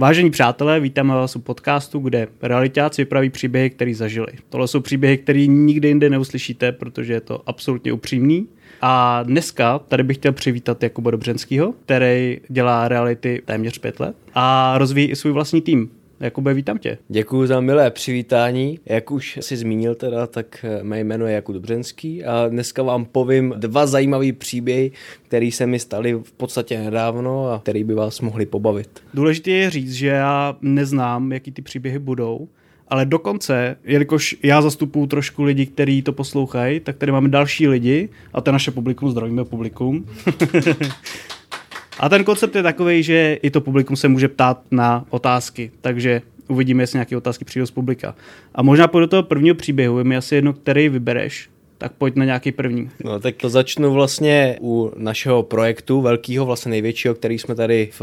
Vážení přátelé, vítáme vás u podcastu, kde realitáci vypraví příběhy, které zažili. Tohle jsou příběhy, které nikdy jinde neuslyšíte, protože je to absolutně upřímný. A dneska tady bych chtěl přivítat Jakuba Dobřenského, který dělá reality téměř pět let a rozvíjí i svůj vlastní tým. Jakube, vítám tě. Děkuji za milé přivítání. Jak už si zmínil teda, tak mé jméno je Jakub Dobřenský a dneska vám povím dva zajímavé příběhy, které se mi staly v podstatě nedávno a které by vás mohly pobavit. Důležité je říct, že já neznám, jaký ty příběhy budou, ale dokonce, jelikož já zastupuju trošku lidi, kteří to poslouchají, tak tady máme další lidi a to je naše publikum, zdravíme publikum. A ten koncept je takový, že i to publikum se může ptát na otázky, takže uvidíme, jestli nějaké otázky přijdou z publika. A možná po do toho prvního příběhu je mi asi jedno, který vybereš, tak pojď na nějaký první. No tak to začnu vlastně u našeho projektu, velkého, vlastně největšího, který jsme tady v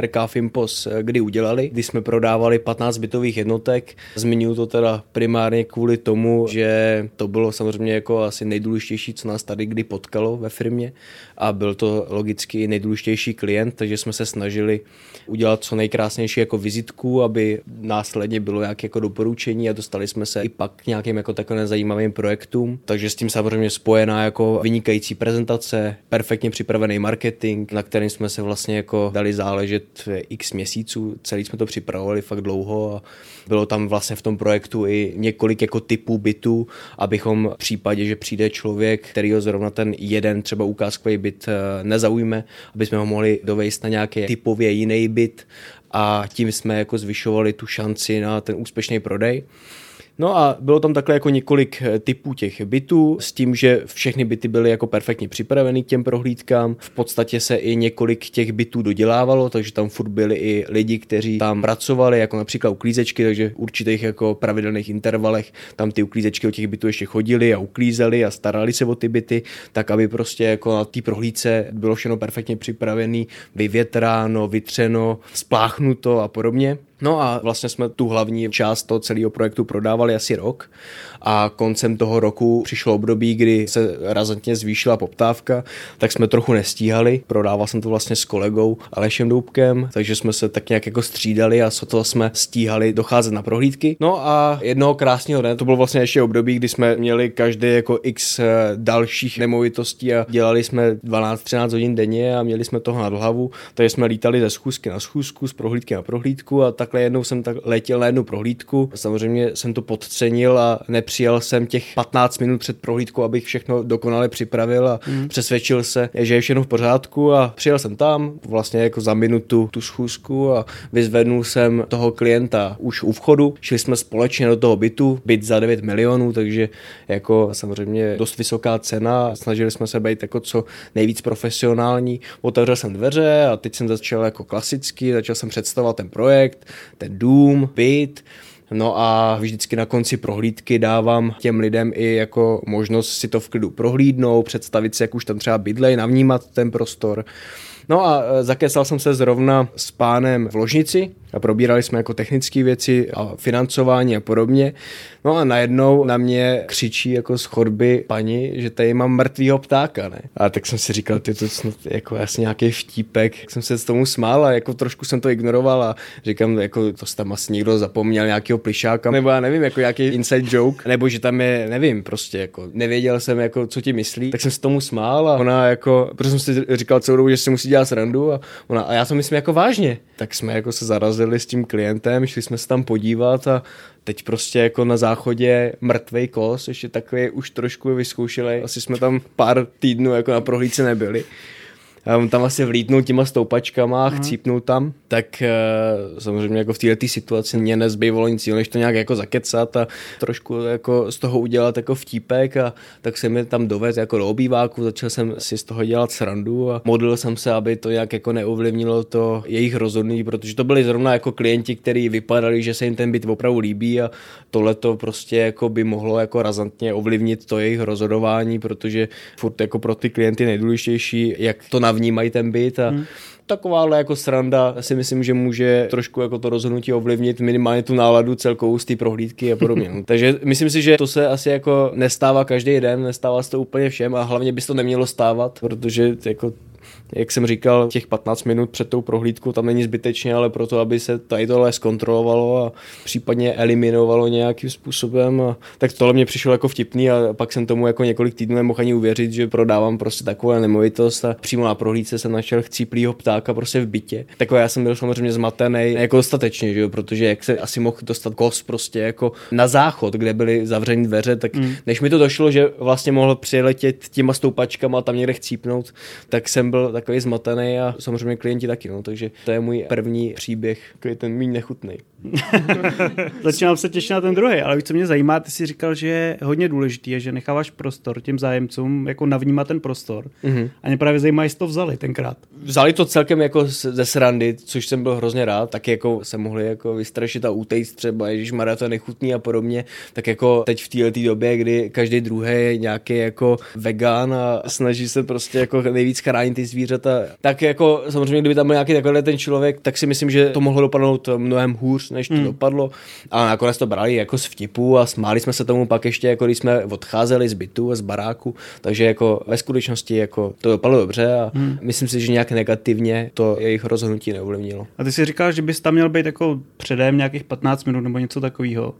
RK Fimpos kdy udělali, kdy jsme prodávali 15 bytových jednotek. Zmiňuji to teda primárně kvůli tomu, že to bylo samozřejmě jako asi nejdůležitější, co nás tady kdy potkalo ve firmě a byl to logicky i nejdůležitější klient, takže jsme se snažili udělat co nejkrásnější jako vizitku, aby následně bylo nějaké jako doporučení a dostali jsme se i pak k nějakým jako takovým zajímavým projektům. Takže s tím samozřejmě spojená jako vynikající prezentace, perfektně připravený marketing, na kterým jsme se vlastně jako dali záležet x měsíců. Celý jsme to připravovali fakt dlouho a bylo tam vlastně v tom projektu i několik jako typů bytů, abychom v případě, že přijde člověk, který ho zrovna ten jeden třeba ukázkový byt eh, nezaujme, aby jsme ho mohli dovést na nějaký typově jiný byt a tím jsme jako zvyšovali tu šanci na ten úspěšný prodej. No a bylo tam takhle jako několik eh, typů těch bytů s tím, že všechny byty byly jako perfektně připraveny k těm prohlídkám. V podstatě se i několik těch bytů dodělávalo, takže tam furt byli i lidi, kteří tam pracovali, jako například uklízečky, takže v určitých jako pravidelných intervalech tam ty uklízečky o těch bytů ještě chodili a uklízeli a starali se o ty byty, tak aby prostě jako na té prohlídce bylo všechno perfektně připravené, vyvětráno, vytřeno, spláchnuto a podobně. No a vlastně jsme tu hlavní část toho celého projektu prodávali asi rok a koncem toho roku přišlo období, kdy se razantně zvýšila poptávka, tak jsme trochu nestíhali. Prodával jsem to vlastně s kolegou Alešem Doubkem, takže jsme se tak nějak jako střídali a to jsme stíhali docházet na prohlídky. No a jednoho krásného dne, to bylo vlastně ještě období, kdy jsme měli každý jako x eh, dalších nemovitostí a dělali jsme 12-13 hodin denně a měli jsme toho nad hlavu, takže jsme lítali ze schůzky na schůzku, z prohlídky na prohlídku a takhle jednou jsem tak letěl na jednu prohlídku. Samozřejmě jsem to podcenil a nepři přijel jsem těch 15 minut před prohlídkou, abych všechno dokonale připravil a mm. přesvědčil se, že je všechno v pořádku a přijel jsem tam vlastně jako za minutu tu schůzku a vyzvednul jsem toho klienta už u vchodu. Šli jsme společně do toho bytu, byt za 9 milionů, takže jako samozřejmě dost vysoká cena. Snažili jsme se být jako co nejvíc profesionální. Otevřel jsem dveře a teď jsem začal jako klasicky, začal jsem představovat ten projekt, ten dům, byt No a vždycky na konci prohlídky dávám těm lidem i jako možnost si to v klidu prohlídnout, představit si, jak už tam třeba bydlej, navnímat ten prostor. No a e, zakesal jsem se zrovna s pánem v ložnici a probírali jsme jako technické věci a financování a podobně. No a najednou na mě křičí jako z chodby paní, že tady mám mrtvýho ptáka, ne? A tak jsem si říkal, ty to snad jako asi nějaký vtípek, jsem se s tomu smál a jako trošku jsem to ignoroval a říkám, jako to tam asi někdo zapomněl nějakého plišáka, nebo já nevím, jako nějaký inside joke, nebo že tam je, nevím, prostě jako nevěděl jsem, jako co ti myslí, tak jsem se tomu smál a ona jako, protože jsem si říkal celou dobu, že si musí dělat srandu a ona, a já to myslím jako vážně. Tak jsme jako se zarazili s tím klientem, šli jsme se tam podívat a teď prostě jako na záchodě mrtvej kos, ještě takový už trošku vyzkoušeli, asi jsme tam pár týdnů jako na prohlídce nebyli tam asi vlítnul těma stoupačkama a mhm. chcípnul tam, tak uh, samozřejmě jako v této situaci mě nezbývalo nic jiného, než to nějak jako zakecat a trošku jako z toho udělat jako vtípek a tak jsem mi tam dovez jako do obýváku, začal jsem si z toho dělat srandu a modlil jsem se, aby to nějak jako neovlivnilo to jejich rozhodnutí, protože to byli zrovna jako klienti, kteří vypadali, že se jim ten byt opravdu líbí a tohle to prostě jako by mohlo jako razantně ovlivnit to jejich rozhodování, protože furt jako pro ty klienty nejdůležitější, jak to na vnímají ten byt a hmm. takováhle jako sranda si myslím, že může trošku jako to rozhodnutí ovlivnit minimálně tu náladu celkovou z té prohlídky a podobně. Takže myslím si, že to se asi jako nestává každý den, nestává se to úplně všem a hlavně by se to nemělo stávat, protože jako Jak jsem říkal, těch 15 minut před tou prohlídkou tam není zbytečně, ale proto, aby se tady tohle zkontrolovalo a případně eliminovalo nějakým způsobem. A tak tohle mě přišlo jako vtipný a pak jsem tomu jako několik týdnů nemohl ani uvěřit, že prodávám prostě takovou nemovitost a přímo na prohlídce jsem našel chcíplýho ptáka prostě v bytě. Takové já jsem byl samozřejmě zmatený jako dostatečně, že jo? protože jak se asi mohl dostat kos prostě jako na záchod, kde byly zavřené dveře, tak mm. než mi to došlo, že vlastně mohl přiletět těma stoupačkama a tam někde chcípnout, tak jsem byl takový zmatený a samozřejmě klienti taky, no, takže to je můj první příběh, takový ten méně nechutný. Začínám se těšit na ten druhý, ale co mě zajímá, ty jsi říkal, že je hodně důležitý, že necháváš prostor těm zájemcům jako navnímat ten prostor. Mm-hmm. A mě právě zajímá, jestli to vzali tenkrát. Vzali to celkem jako ze srandy, což jsem byl hrozně rád, tak jako se mohli jako vystrašit a utejct třeba, když Maria to nechutný a podobně, tak jako teď v této době, kdy každý druhý je nějaký jako vegan a snaží se prostě jako nejvíc chránit ty zvířata, tak jako samozřejmě, kdyby tam byl nějaký takový ten člověk, tak si myslím, že to mohlo dopadnout mnohem hůř, než to mm. dopadlo. A nakonec to brali jako z vtipu a smáli jsme se tomu pak ještě, jako když jsme odcházeli z bytu a z baráku. Takže jako ve skutečnosti jako to dopadlo dobře a mm. myslím si, že nějak negativně to jejich rozhodnutí neovlivnilo. A ty si říkal, že bys tam měl být jako předem nějakých 15 minut nebo něco takového.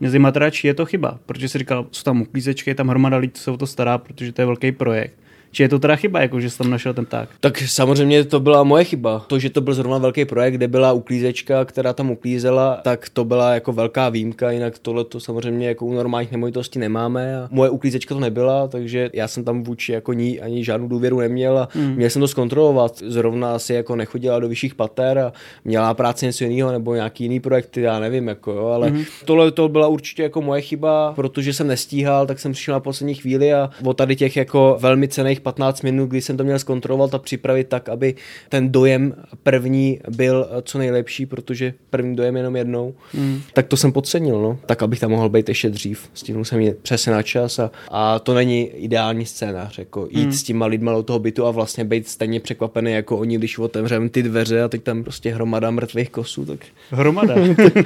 Mě zajímá teda, či je to chyba, protože si říkal, jsou tam uklízečky, je tam hromada lidí, co se o to stará, protože to je velký projekt. Či je to teda chyba, jako že jsi tam našel ten pták? Tak samozřejmě to byla moje chyba. To, že to byl zrovna velký projekt, kde byla uklízečka, která tam uklízela, tak to byla jako velká výjimka, jinak tohle to samozřejmě jako u normálních nemovitostí nemáme. A moje uklízečka to nebyla, takže já jsem tam vůči jako ní ani žádnou důvěru neměl a mm. měl jsem to zkontrolovat. Zrovna asi jako nechodila do vyšších pater a měla práci něco jiného nebo nějaký jiný projekt, já nevím, jako jo, ale mm. tohle to byla určitě jako moje chyba, protože jsem nestíhal, tak jsem přišel na poslední chvíli a o tady těch jako velmi cených těch 15 minut, kdy jsem to měl zkontrolovat a připravit tak, aby ten dojem první byl co nejlepší, protože první dojem jenom jednou, mm. tak to jsem podcenil, no. tak abych tam mohl být ještě dřív. Stihnul jsem jít přesně na čas a, a to není ideální scénář, jako jít mm. s těma lidma do toho bytu a vlastně být stejně překvapený jako oni, když otevřeme ty dveře a teď tam prostě hromada mrtvých kosů, tak... Hromada.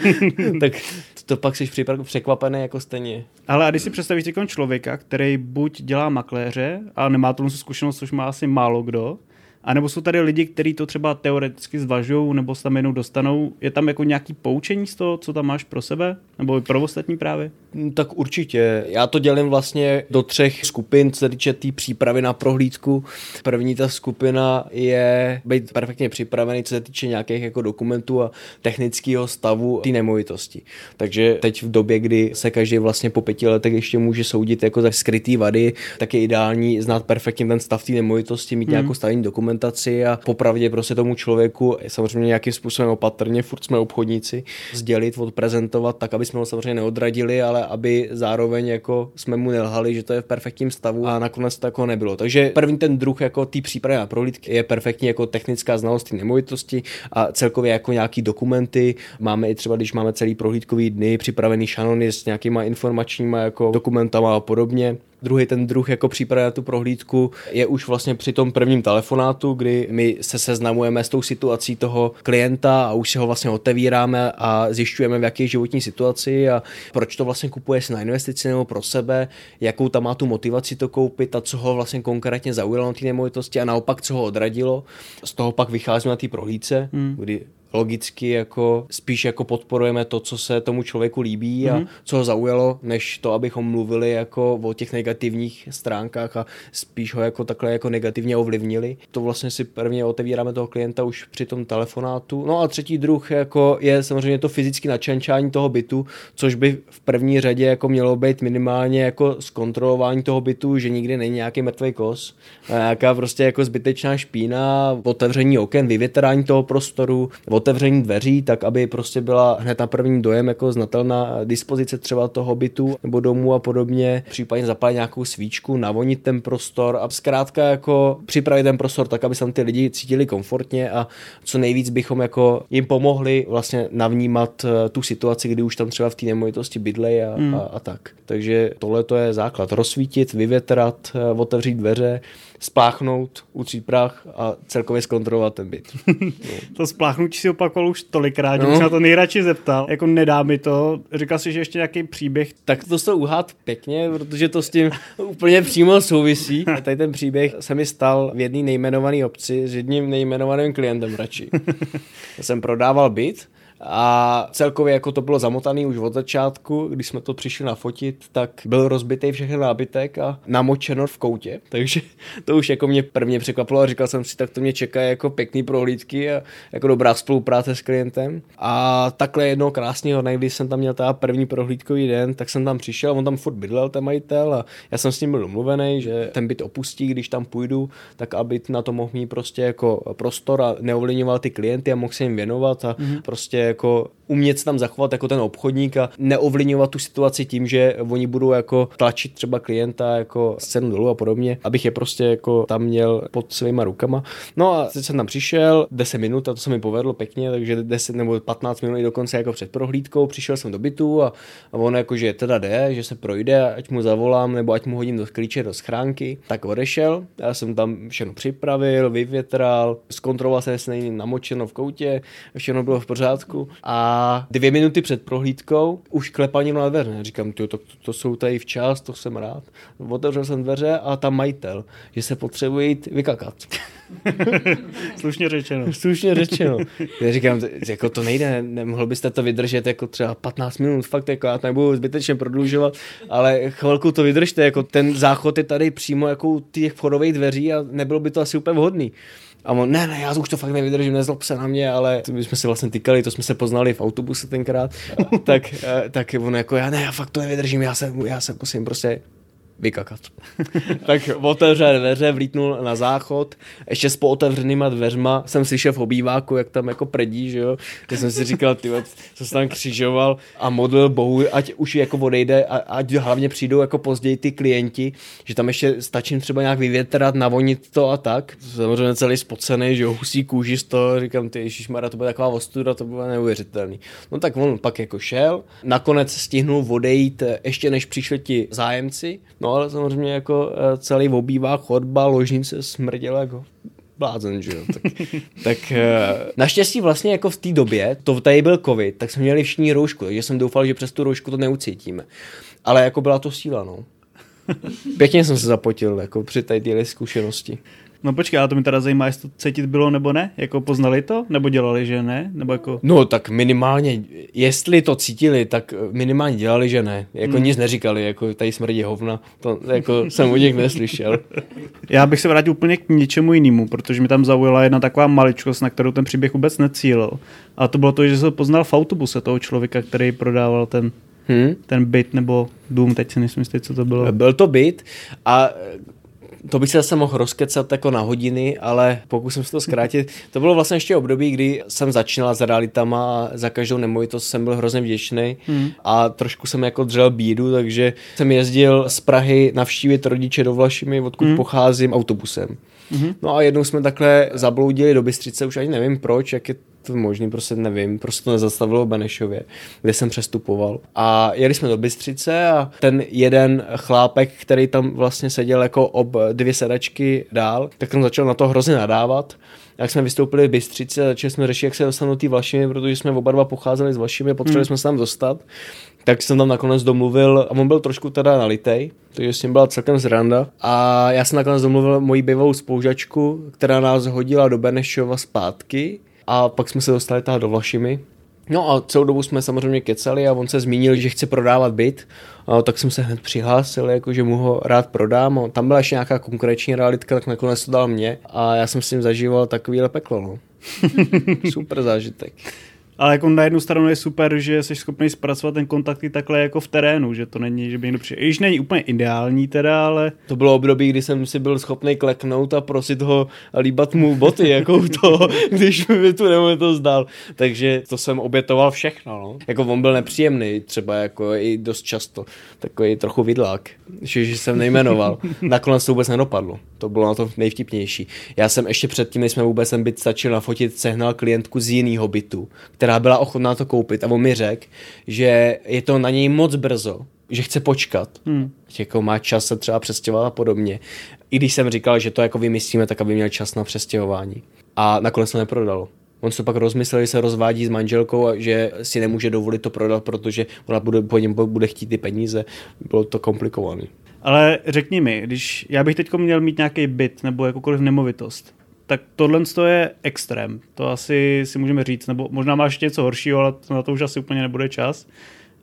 tak to pak jsi překvapený jako stejně. Ale a když si představíš člověka, který buď dělá makléře a nemá tu zkušenost, což má asi málo kdo, a nebo jsou tady lidi, kteří to třeba teoreticky zvažují, nebo se tam jenom dostanou. Je tam jako nějaký poučení z toho, co tam máš pro sebe? Nebo i pro ostatní právě? Mm, tak určitě. Já to dělím vlastně do třech skupin, co se týče té tý přípravy na prohlídku. První ta skupina je být perfektně připravený, co se týče nějakých jako dokumentů a technického stavu té nemovitosti. Takže teď v době, kdy se každý vlastně po pěti letech ještě může soudit jako za skrytý vady, tak je ideální znát perfektně ten stav té nemovitosti, mít hmm. nějakou stavní dokumentaci a popravdě prostě tomu člověku samozřejmě nějakým způsobem opatrně, furt jsme obchodníci, sdělit, odprezentovat tak, aby jsme ho samozřejmě neodradili, ale aby zároveň jako jsme mu nelhali, že to je v perfektním stavu a nakonec to jako nebylo. Takže první ten druh jako té přípravy na prohlídky je perfektní jako technická znalost té nemovitosti a celkově jako nějaký dokumenty. Máme i třeba, když máme celý prohlídkový dny, připravený šanony s nějakýma informačníma jako dokumentama a podobně. Druhý ten druh jako příprava na tu prohlídku je už vlastně při tom prvním telefonátu, kdy my se seznamujeme s tou situací toho klienta a už si ho vlastně otevíráme a zjišťujeme, v jaké životní situaci a proč to vlastně kupuje si na investici nebo pro sebe, jakou tam má tu motivaci to koupit a co ho vlastně konkrétně zaujalo na té nemovitosti a naopak, co ho odradilo. Z toho pak vycházíme na té prohlídce, hmm. kdy logicky jako spíš jako podporujeme to, co se tomu člověku líbí a mm-hmm. co ho zaujalo, než to, abychom mluvili jako o těch negativních stránkách a spíš ho jako takhle jako negativně ovlivnili. To vlastně si prvně otevíráme toho klienta už při tom telefonátu. No a třetí druh jako je samozřejmě to fyzické načančání toho bytu, což by v první řadě jako mělo být minimálně jako zkontrolování toho bytu, že nikdy není nějaký mrtvý kos, nějaká prostě jako zbytečná špína, otevření oken, vyvětrání toho prostoru, otevření dveří, tak aby prostě byla hned na první dojem jako znatelná dispozice třeba toho bytu nebo domu a podobně, případně zapálit nějakou svíčku, navonit ten prostor a zkrátka jako připravit ten prostor tak, aby se tam ty lidi cítili komfortně a co nejvíc bychom jako jim pomohli vlastně navnímat eh, tu situaci, kdy už tam třeba v té nemovitosti bydlej a, mm. a, a tak. Takže tohle to je základ. Rozsvítit, vyvětrat, eh, otevřít dveře, spláchnout, utřít prach a celkově zkontrolovat ten byt. No. to spláchnutí si opakoval už tolikrát, že no. na to nejradši zeptal. Jako nedá mi to. Říkal si, že ještě nějaký příběh. Tak to to uhát pěkně, protože to s tím úplně přímo souvisí. A tady ten příběh se mi stal v jedné nejmenované obci s jedním nejmenovaným klientem radši. Já jsem prodával byt a celkově jako to bylo zamotaný už od začátku, když jsme to přišli nafotit, tak byl rozbitý všechny nábytek a namočeno v koutě, takže to už jako mě prvně překvapilo a říkal jsem si, tak to mě čeká jako pěkný prohlídky a jako dobrá spolupráce s klientem. A takhle jednou krásného dne, když jsem tam měl teda první prohlídkový den, tak jsem tam přišel, on tam furt bydlel, ten majitel a já jsem s ním byl domluvený, že ten byt opustí, když tam půjdu, tak aby na to mohl mít prostě jako prostor a neovlivňoval ty klienty a mohl se jim věnovat a mm-hmm. prostě jako umět se tam zachovat jako ten obchodník a neovlivňovat tu situaci tím, že oni budou jako tlačit třeba klienta jako scénu dolů a podobně, abych je prostě jako tam měl pod svýma rukama. No a teď jsem tam přišel, 10 minut a to se mi povedlo pěkně, takže 10 nebo 15 minut dokonce jako před prohlídkou, přišel jsem do bytu a, a on jako, že teda jde, že se projde, ať mu zavolám nebo ať mu hodím do klíče do schránky, tak odešel, já jsem tam všechno připravil, vyvětral, zkontroloval jsem, jestli není namočeno v koutě, všechno bylo v pořádku a dvě minuty před prohlídkou už klepání na dveře. Říkám, to, to, to, jsou tady včas, to jsem rád. Otevřel jsem dveře a tam majitel, že se potřebuje jít vykakat. Slušně řečeno. Slušně řečeno. Já říkám, jako to nejde, nemohl byste to vydržet jako třeba 15 minut, fakt jako já to nebudu zbytečně prodlužovat, ale chvilku to vydržte, jako ten záchod je tady přímo jako u těch vchodových dveří a nebylo by to asi úplně vhodný. A on, ne, ne, já už to fakt nevydržím, nezlob se na mě, ale my jsme se vlastně tykali, to jsme se poznali v autobuse tenkrát, tak, eh, tak on jako, já ne, já fakt to nevydržím, já se, já se musím prostě vykakat. tak otevřel dveře, vlítnul na záchod, ještě s pootevřenýma dveřma jsem slyšel v obýváku, jak tam jako predí, že jo, že jsem si říkal, ty, co se tam křižoval a modlil bohu, ať už jako odejde, a, ať hlavně přijdou jako později ty klienti, že tam ještě stačím třeba nějak vyvětrat, navonit to a tak. Samozřejmě celý spocený, že jo, husí kůži z toho, říkám, ty Ježišmara, to byla taková ostuda, to bylo neuvěřitelný. No tak on pak jako šel, nakonec stihnul odejít ještě než přišli ti zájemci, no ale samozřejmě jako eh, celý obývá chodba, ložnice smrděla jako blázen, že jo. Tak, tak eh, naštěstí vlastně jako v té době, to tady byl covid, tak jsme měli všichni roušku, takže jsem doufal, že přes tu roušku to neucítíme. Ale jako byla to síla, no. Pěkně jsem se zapotil jako při té zkušenosti. No počkej, ale to mi teda zajímá, jestli to cítit bylo nebo ne? Jako poznali to? Nebo dělali, že ne? Nebo jako... No tak minimálně, jestli to cítili, tak minimálně dělali, že ne. Jako hmm. nic neříkali, jako tady smrdí hovna. To jako jsem u nich neslyšel. Já bych se vrátil úplně k něčemu jinému, protože mi tam zaujala jedna taková maličkost, na kterou ten příběh vůbec necílil. A to bylo to, že se poznal v autobuse toho člověka, který prodával ten Hmm? ten byt nebo dům, teď si nejsem co to bylo. Byl to byt a to bych se zase mohl rozkecat jako na hodiny, ale pokusím se to zkrátit. To bylo vlastně ještě období, kdy jsem začínal s realitama a za každou nemovitost jsem byl hrozně vděčný hmm. a trošku jsem jako dřel bídu, takže jsem jezdil z Prahy navštívit rodiče do Vlašimi, odkud hmm. pocházím, autobusem. Mm-hmm. No a jednou jsme takhle zabloudili do Bystřice, už ani nevím proč, jak je to možný, prostě nevím, prostě to nezastavilo Benešově, kde jsem přestupoval. A jeli jsme do Bystřice a ten jeden chlápek, který tam vlastně seděl jako ob dvě sedačky dál, tak tam začal na to hrozně nadávat jak jsme vystoupili v Bystřice, začali jsme řešit, jak se dostanou ty Vlašimi, protože jsme oba dva pocházeli z Vlašimi, potřebovali hmm. jsme se tam dostat. Tak jsem tam nakonec domluvil, a on byl trošku teda nalitej, takže s ním byla celkem zranda. A já jsem nakonec domluvil moji bývalou spoužačku, která nás hodila do Benešova zpátky a pak jsme se dostali tady do Vlašimi. No a celou dobu jsme samozřejmě kecali a on se zmínil, že chce prodávat byt, a tak jsem se hned přihlásil, jako že mu ho rád prodám. A tam byla ještě nějaká konkurenční realitka, tak nakonec to dal mě a já jsem s tím zažíval takovýhle peklo. No. Super zážitek. Ale jako na jednu stranu je super, že jsi schopný zpracovat ten kontakt i takhle jako v terénu, že to není, že by někdo přišel. Již není úplně ideální teda, ale... To bylo období, kdy jsem si byl schopný kleknout a prosit ho a líbat mu boty, jako to, když mi tu to zdal. Takže to jsem obětoval všechno, no. Jako on byl nepříjemný, třeba jako i dost často. Takový trochu vidlák, že, že jsem nejmenoval. Nakonec to vůbec nedopadlo. To bylo na to nejvtipnější. Já jsem ještě předtím, než jsme vůbec ten byt stačil nafotit, sehnal klientku z jiného bytu, která byla ochotná to koupit a on mi řekl, že je to na něj moc brzo, že chce počkat, hmm. že jako má čas se třeba přestěhovat a podobně. I když jsem říkal, že to jako vymyslíme, tak aby měl čas na přestěhování. A nakonec to neprodalo. On se pak rozmyslel, že se rozvádí s manželkou a že si nemůže dovolit to prodat, protože ona bude, po něm bude chtít ty peníze. Bylo to komplikované. Ale řekni mi, když já bych teď měl mít nějaký byt nebo jakoukoliv nemovitost, tak tohle je extrém. To asi si můžeme říct, nebo možná máš něco horšího, ale na to už asi úplně nebude čas.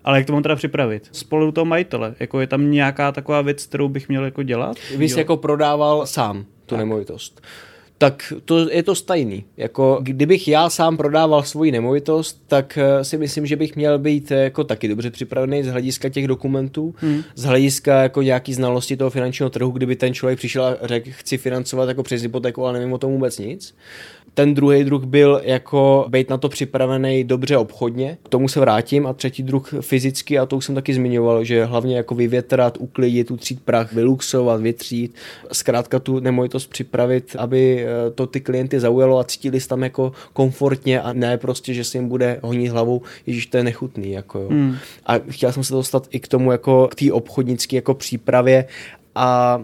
Ale jak to mám teda připravit? Spolu toho majitele, jako je tam nějaká taková věc, kterou bych měl jako dělat? Vy jsi jako prodával sám tu tak. nemovitost tak to je to stejný. Jako kdybych já sám prodával svoji nemovitost, tak eh, si myslím, že bych měl být eh, jako taky dobře připravený z hlediska těch dokumentů, hmm. z hlediska jako nějaký znalosti toho finančního trhu, kdyby ten člověk přišel a řekl, chci financovat jako přes hypotéku, ale nevím o tom vůbec nic. Ten druhý druh byl jako být na to připravený dobře obchodně, k tomu se vrátím a třetí druh fyzicky a to už jsem taky zmiňoval, že hlavně jako vyvětrat, uklidit, utřít prach, vyluxovat, vytřít, zkrátka tu nemovitost připravit, aby eh, to ty klienty zaujalo a cítili se tam jako komfortně a ne prostě, že se jim bude honit hlavou, ježíš, to je nechutný. Jako jo. Hmm. A chtěl jsem se dostat i k tomu jako k té obchodnické jako přípravě a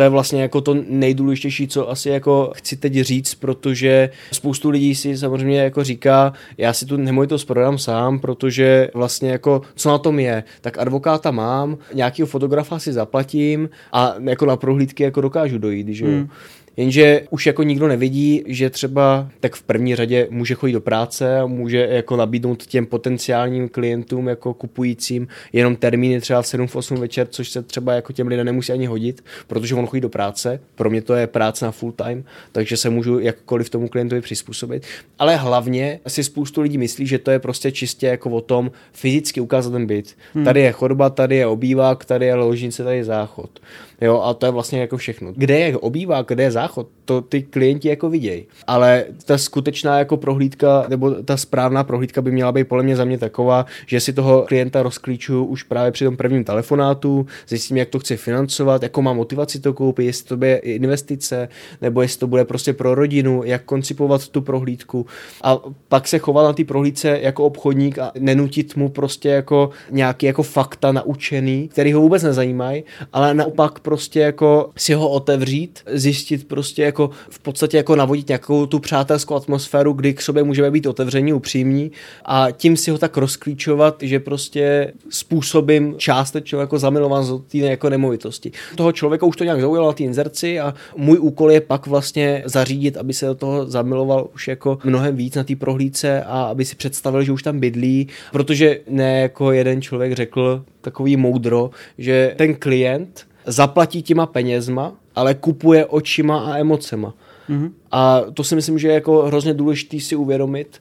to je vlastně jako to nejdůležitější, co asi jako chci teď říct, protože spoustu lidí si samozřejmě jako říká, já si tu nemovitost prodám sám, protože vlastně jako co na tom je, tak advokáta mám, nějakého fotografa si zaplatím a jako na prohlídky jako dokážu dojít, že jo. Hmm. Jenže už jako nikdo nevidí, že třeba tak v první řadě může chodit do práce a může jako nabídnout těm potenciálním klientům jako kupujícím jenom termíny třeba v 7 v 8 večer, což se třeba jako těm lidem nemusí ani hodit, protože on chodí do práce. Pro mě to je práce na full time, takže se můžu jakkoliv tomu klientovi přizpůsobit. Ale hlavně si spoustu lidí myslí, že to je prostě čistě jako o tom fyzicky ukázat ten byt. Hmm. Tady je chodba, tady je obývák, tady je ložnice, tady je záchod. Jo, a to je vlastně jako všechno. Kde je obývák, kde je záchod, to ty klienti jako vidějí. Ale ta skutečná jako prohlídka, nebo ta správná prohlídka by měla být podle mě za mě taková, že si toho klienta rozklíčuju už právě při tom prvním telefonátu, zjistím, jak to chci financovat, jako má motivaci to koupit, jestli to bude investice, nebo jestli to bude prostě pro rodinu, jak koncipovat tu prohlídku. A pak se chovat na té prohlídce jako obchodník a nenutit mu prostě jako nějaký jako fakta naučený, který ho vůbec nezajímají, ale naopak prostě jako si ho otevřít, zjistit prostě jako v podstatě jako navodit nějakou tu přátelskou atmosféru, kdy k sobě můžeme být otevření, upřímní a tím si ho tak rozklíčovat, že prostě způsobím částečně jako zamilovan z té jako nemovitosti. Toho člověka už to nějak zaujalo na té inzerci a můj úkol je pak vlastně zařídit, aby se do toho zamiloval už jako mnohem víc na té prohlídce a aby si představil, že už tam bydlí, protože ne jako jeden člověk řekl takový moudro, že ten klient zaplatí těma penězma, ale kupuje očima a emocema. Mm-hmm. A to si myslím, že je jako hrozně důležité si uvědomit.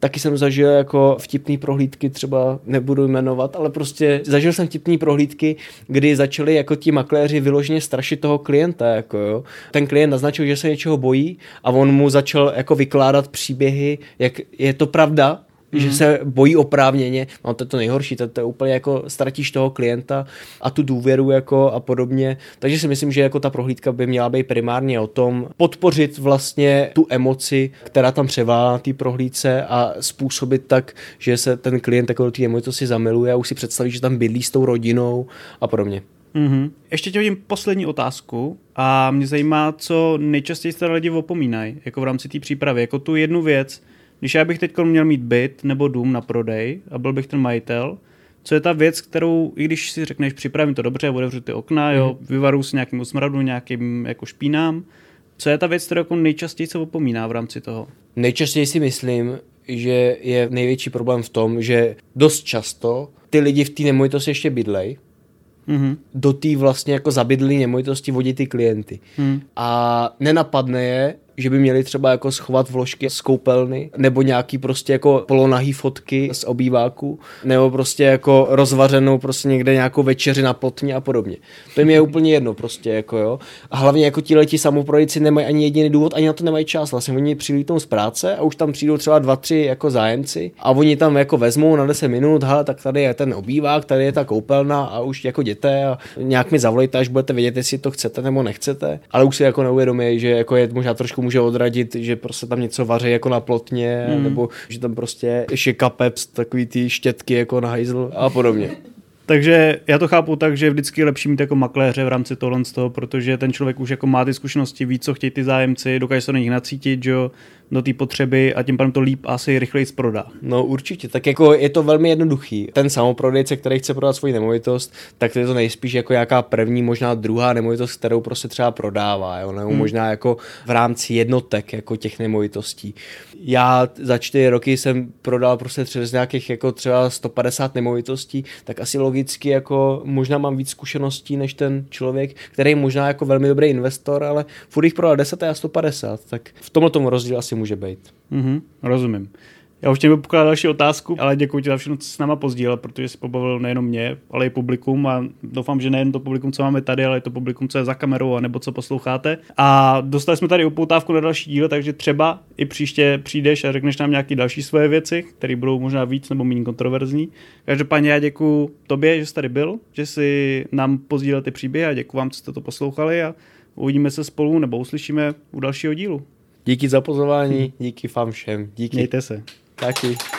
Taky jsem zažil jako vtipný prohlídky, třeba nebudu jmenovat, ale prostě zažil jsem vtipný prohlídky, kdy začali jako ti makléři vyloženě strašit toho klienta. Jako jo. Ten klient naznačil, že se něčeho bojí a on mu začal jako vykládat příběhy, jak je to pravda, mm. že se bojí oprávněně, no to je to nejhorší, to, to je úplně jako ztratíš toho klienta a tu důvěru jako a podobně, takže si myslím, že jako ta prohlídka by měla být primárně o tom podpořit vlastně tu emoci, která tam převládá té prohlídce a způsobit tak, že se ten klient jako do té emoci si zamiluje a už si představí, že tam bydlí s tou rodinou a podobně. Mm-hmm. Ještě tě hodím poslední otázku a mě zajímá, co nejčastěji se lidi opomínají, jako v rámci té přípravy, jako tu jednu věc, když já bych teď měl mít byt nebo dům na prodej a byl bych ten majitel, co je ta věc, kterou, i když si řekneš, připravím to dobře, otevřu ty okna, jo, mm. vyvaru si nějakým smradu, nějakým jako špínám, co je ta věc, kterou jako nejčastěji se opomíná v rámci toho? Nejčastěji si myslím, že je největší problém v tom, že dost často ty lidi v té nemovitosti ještě bydlej, mm-hmm. do té vlastně jako zabydlí nemovitosti vodí ty klienty. Mm. A nenapadne je, že by měli třeba jako schovat vložky z koupelny, nebo nějaký prostě jako polonahý fotky z obýváku, nebo prostě jako rozvařenou prostě někde nějakou večeři na potně a podobně. To jim je úplně jedno prostě jako jo. A hlavně jako ti leti samoprojici nemají ani jediný důvod, ani na to nemají čas. Vlastně oni přilítou z práce a už tam přijdou třeba dva, tři jako zájemci a oni tam jako vezmou na 10 minut, hele, tak tady je ten obývák, tady je ta koupelna a už jako jděte a nějak mi zavolejte, až budete vědět, jestli to chcete nebo nechcete. Ale už si jako neuvědomí, že jako je možná trošku může odradit, že prostě tam něco vaří jako na plotně, mm. nebo že tam prostě ještě kapep, takový ty štětky jako na hajzl a podobně. Takže já to chápu tak, že je vždycky lepší mít jako makléře v rámci tohle z toho, protože ten člověk už jako má ty zkušenosti, ví, co chtějí ty zájemci, dokáže se na nich nacítit, že jo, do té potřeby a tím pádem to líp asi rychleji prodá. No určitě, tak jako je to velmi jednoduchý. Ten samoprodejce, který chce prodat svoji nemovitost, tak to je to nejspíš jako jaká první, možná druhá nemovitost, kterou prostě třeba prodává, jo? nebo hmm. možná jako v rámci jednotek jako těch nemovitostí. Já za čtyři roky jsem prodal prostě přes nějakých jako třeba 150 nemovitostí, tak asi logicky jako možná mám víc zkušeností než ten člověk, který je možná jako velmi dobrý investor, ale furt jich prodal 10 a 150, tak v tomhle tomu rozdíl asi může být. Mm-hmm, rozumím. Já už tě pokládat další otázku, ale děkuji ti za všechno, co s náma pozdílel, protože jsi pobavil nejenom mě, ale i publikum a doufám, že nejen to publikum, co máme tady, ale i to publikum, co je za kamerou a nebo co posloucháte. A dostali jsme tady upoutávku na další díl, takže třeba i příště přijdeš a řekneš nám nějaké další svoje věci, které budou možná víc nebo méně kontroverzní. Každopádně já děkuji tobě, že jsi tady byl, že jsi nám pozdílel ty příběhy a děkuji vám, co jste to poslouchali a uvidíme se spolu nebo uslyšíme u dalšího dílu. Díky za pozvání, díky vám všem. Díky. Mějte se. Taky.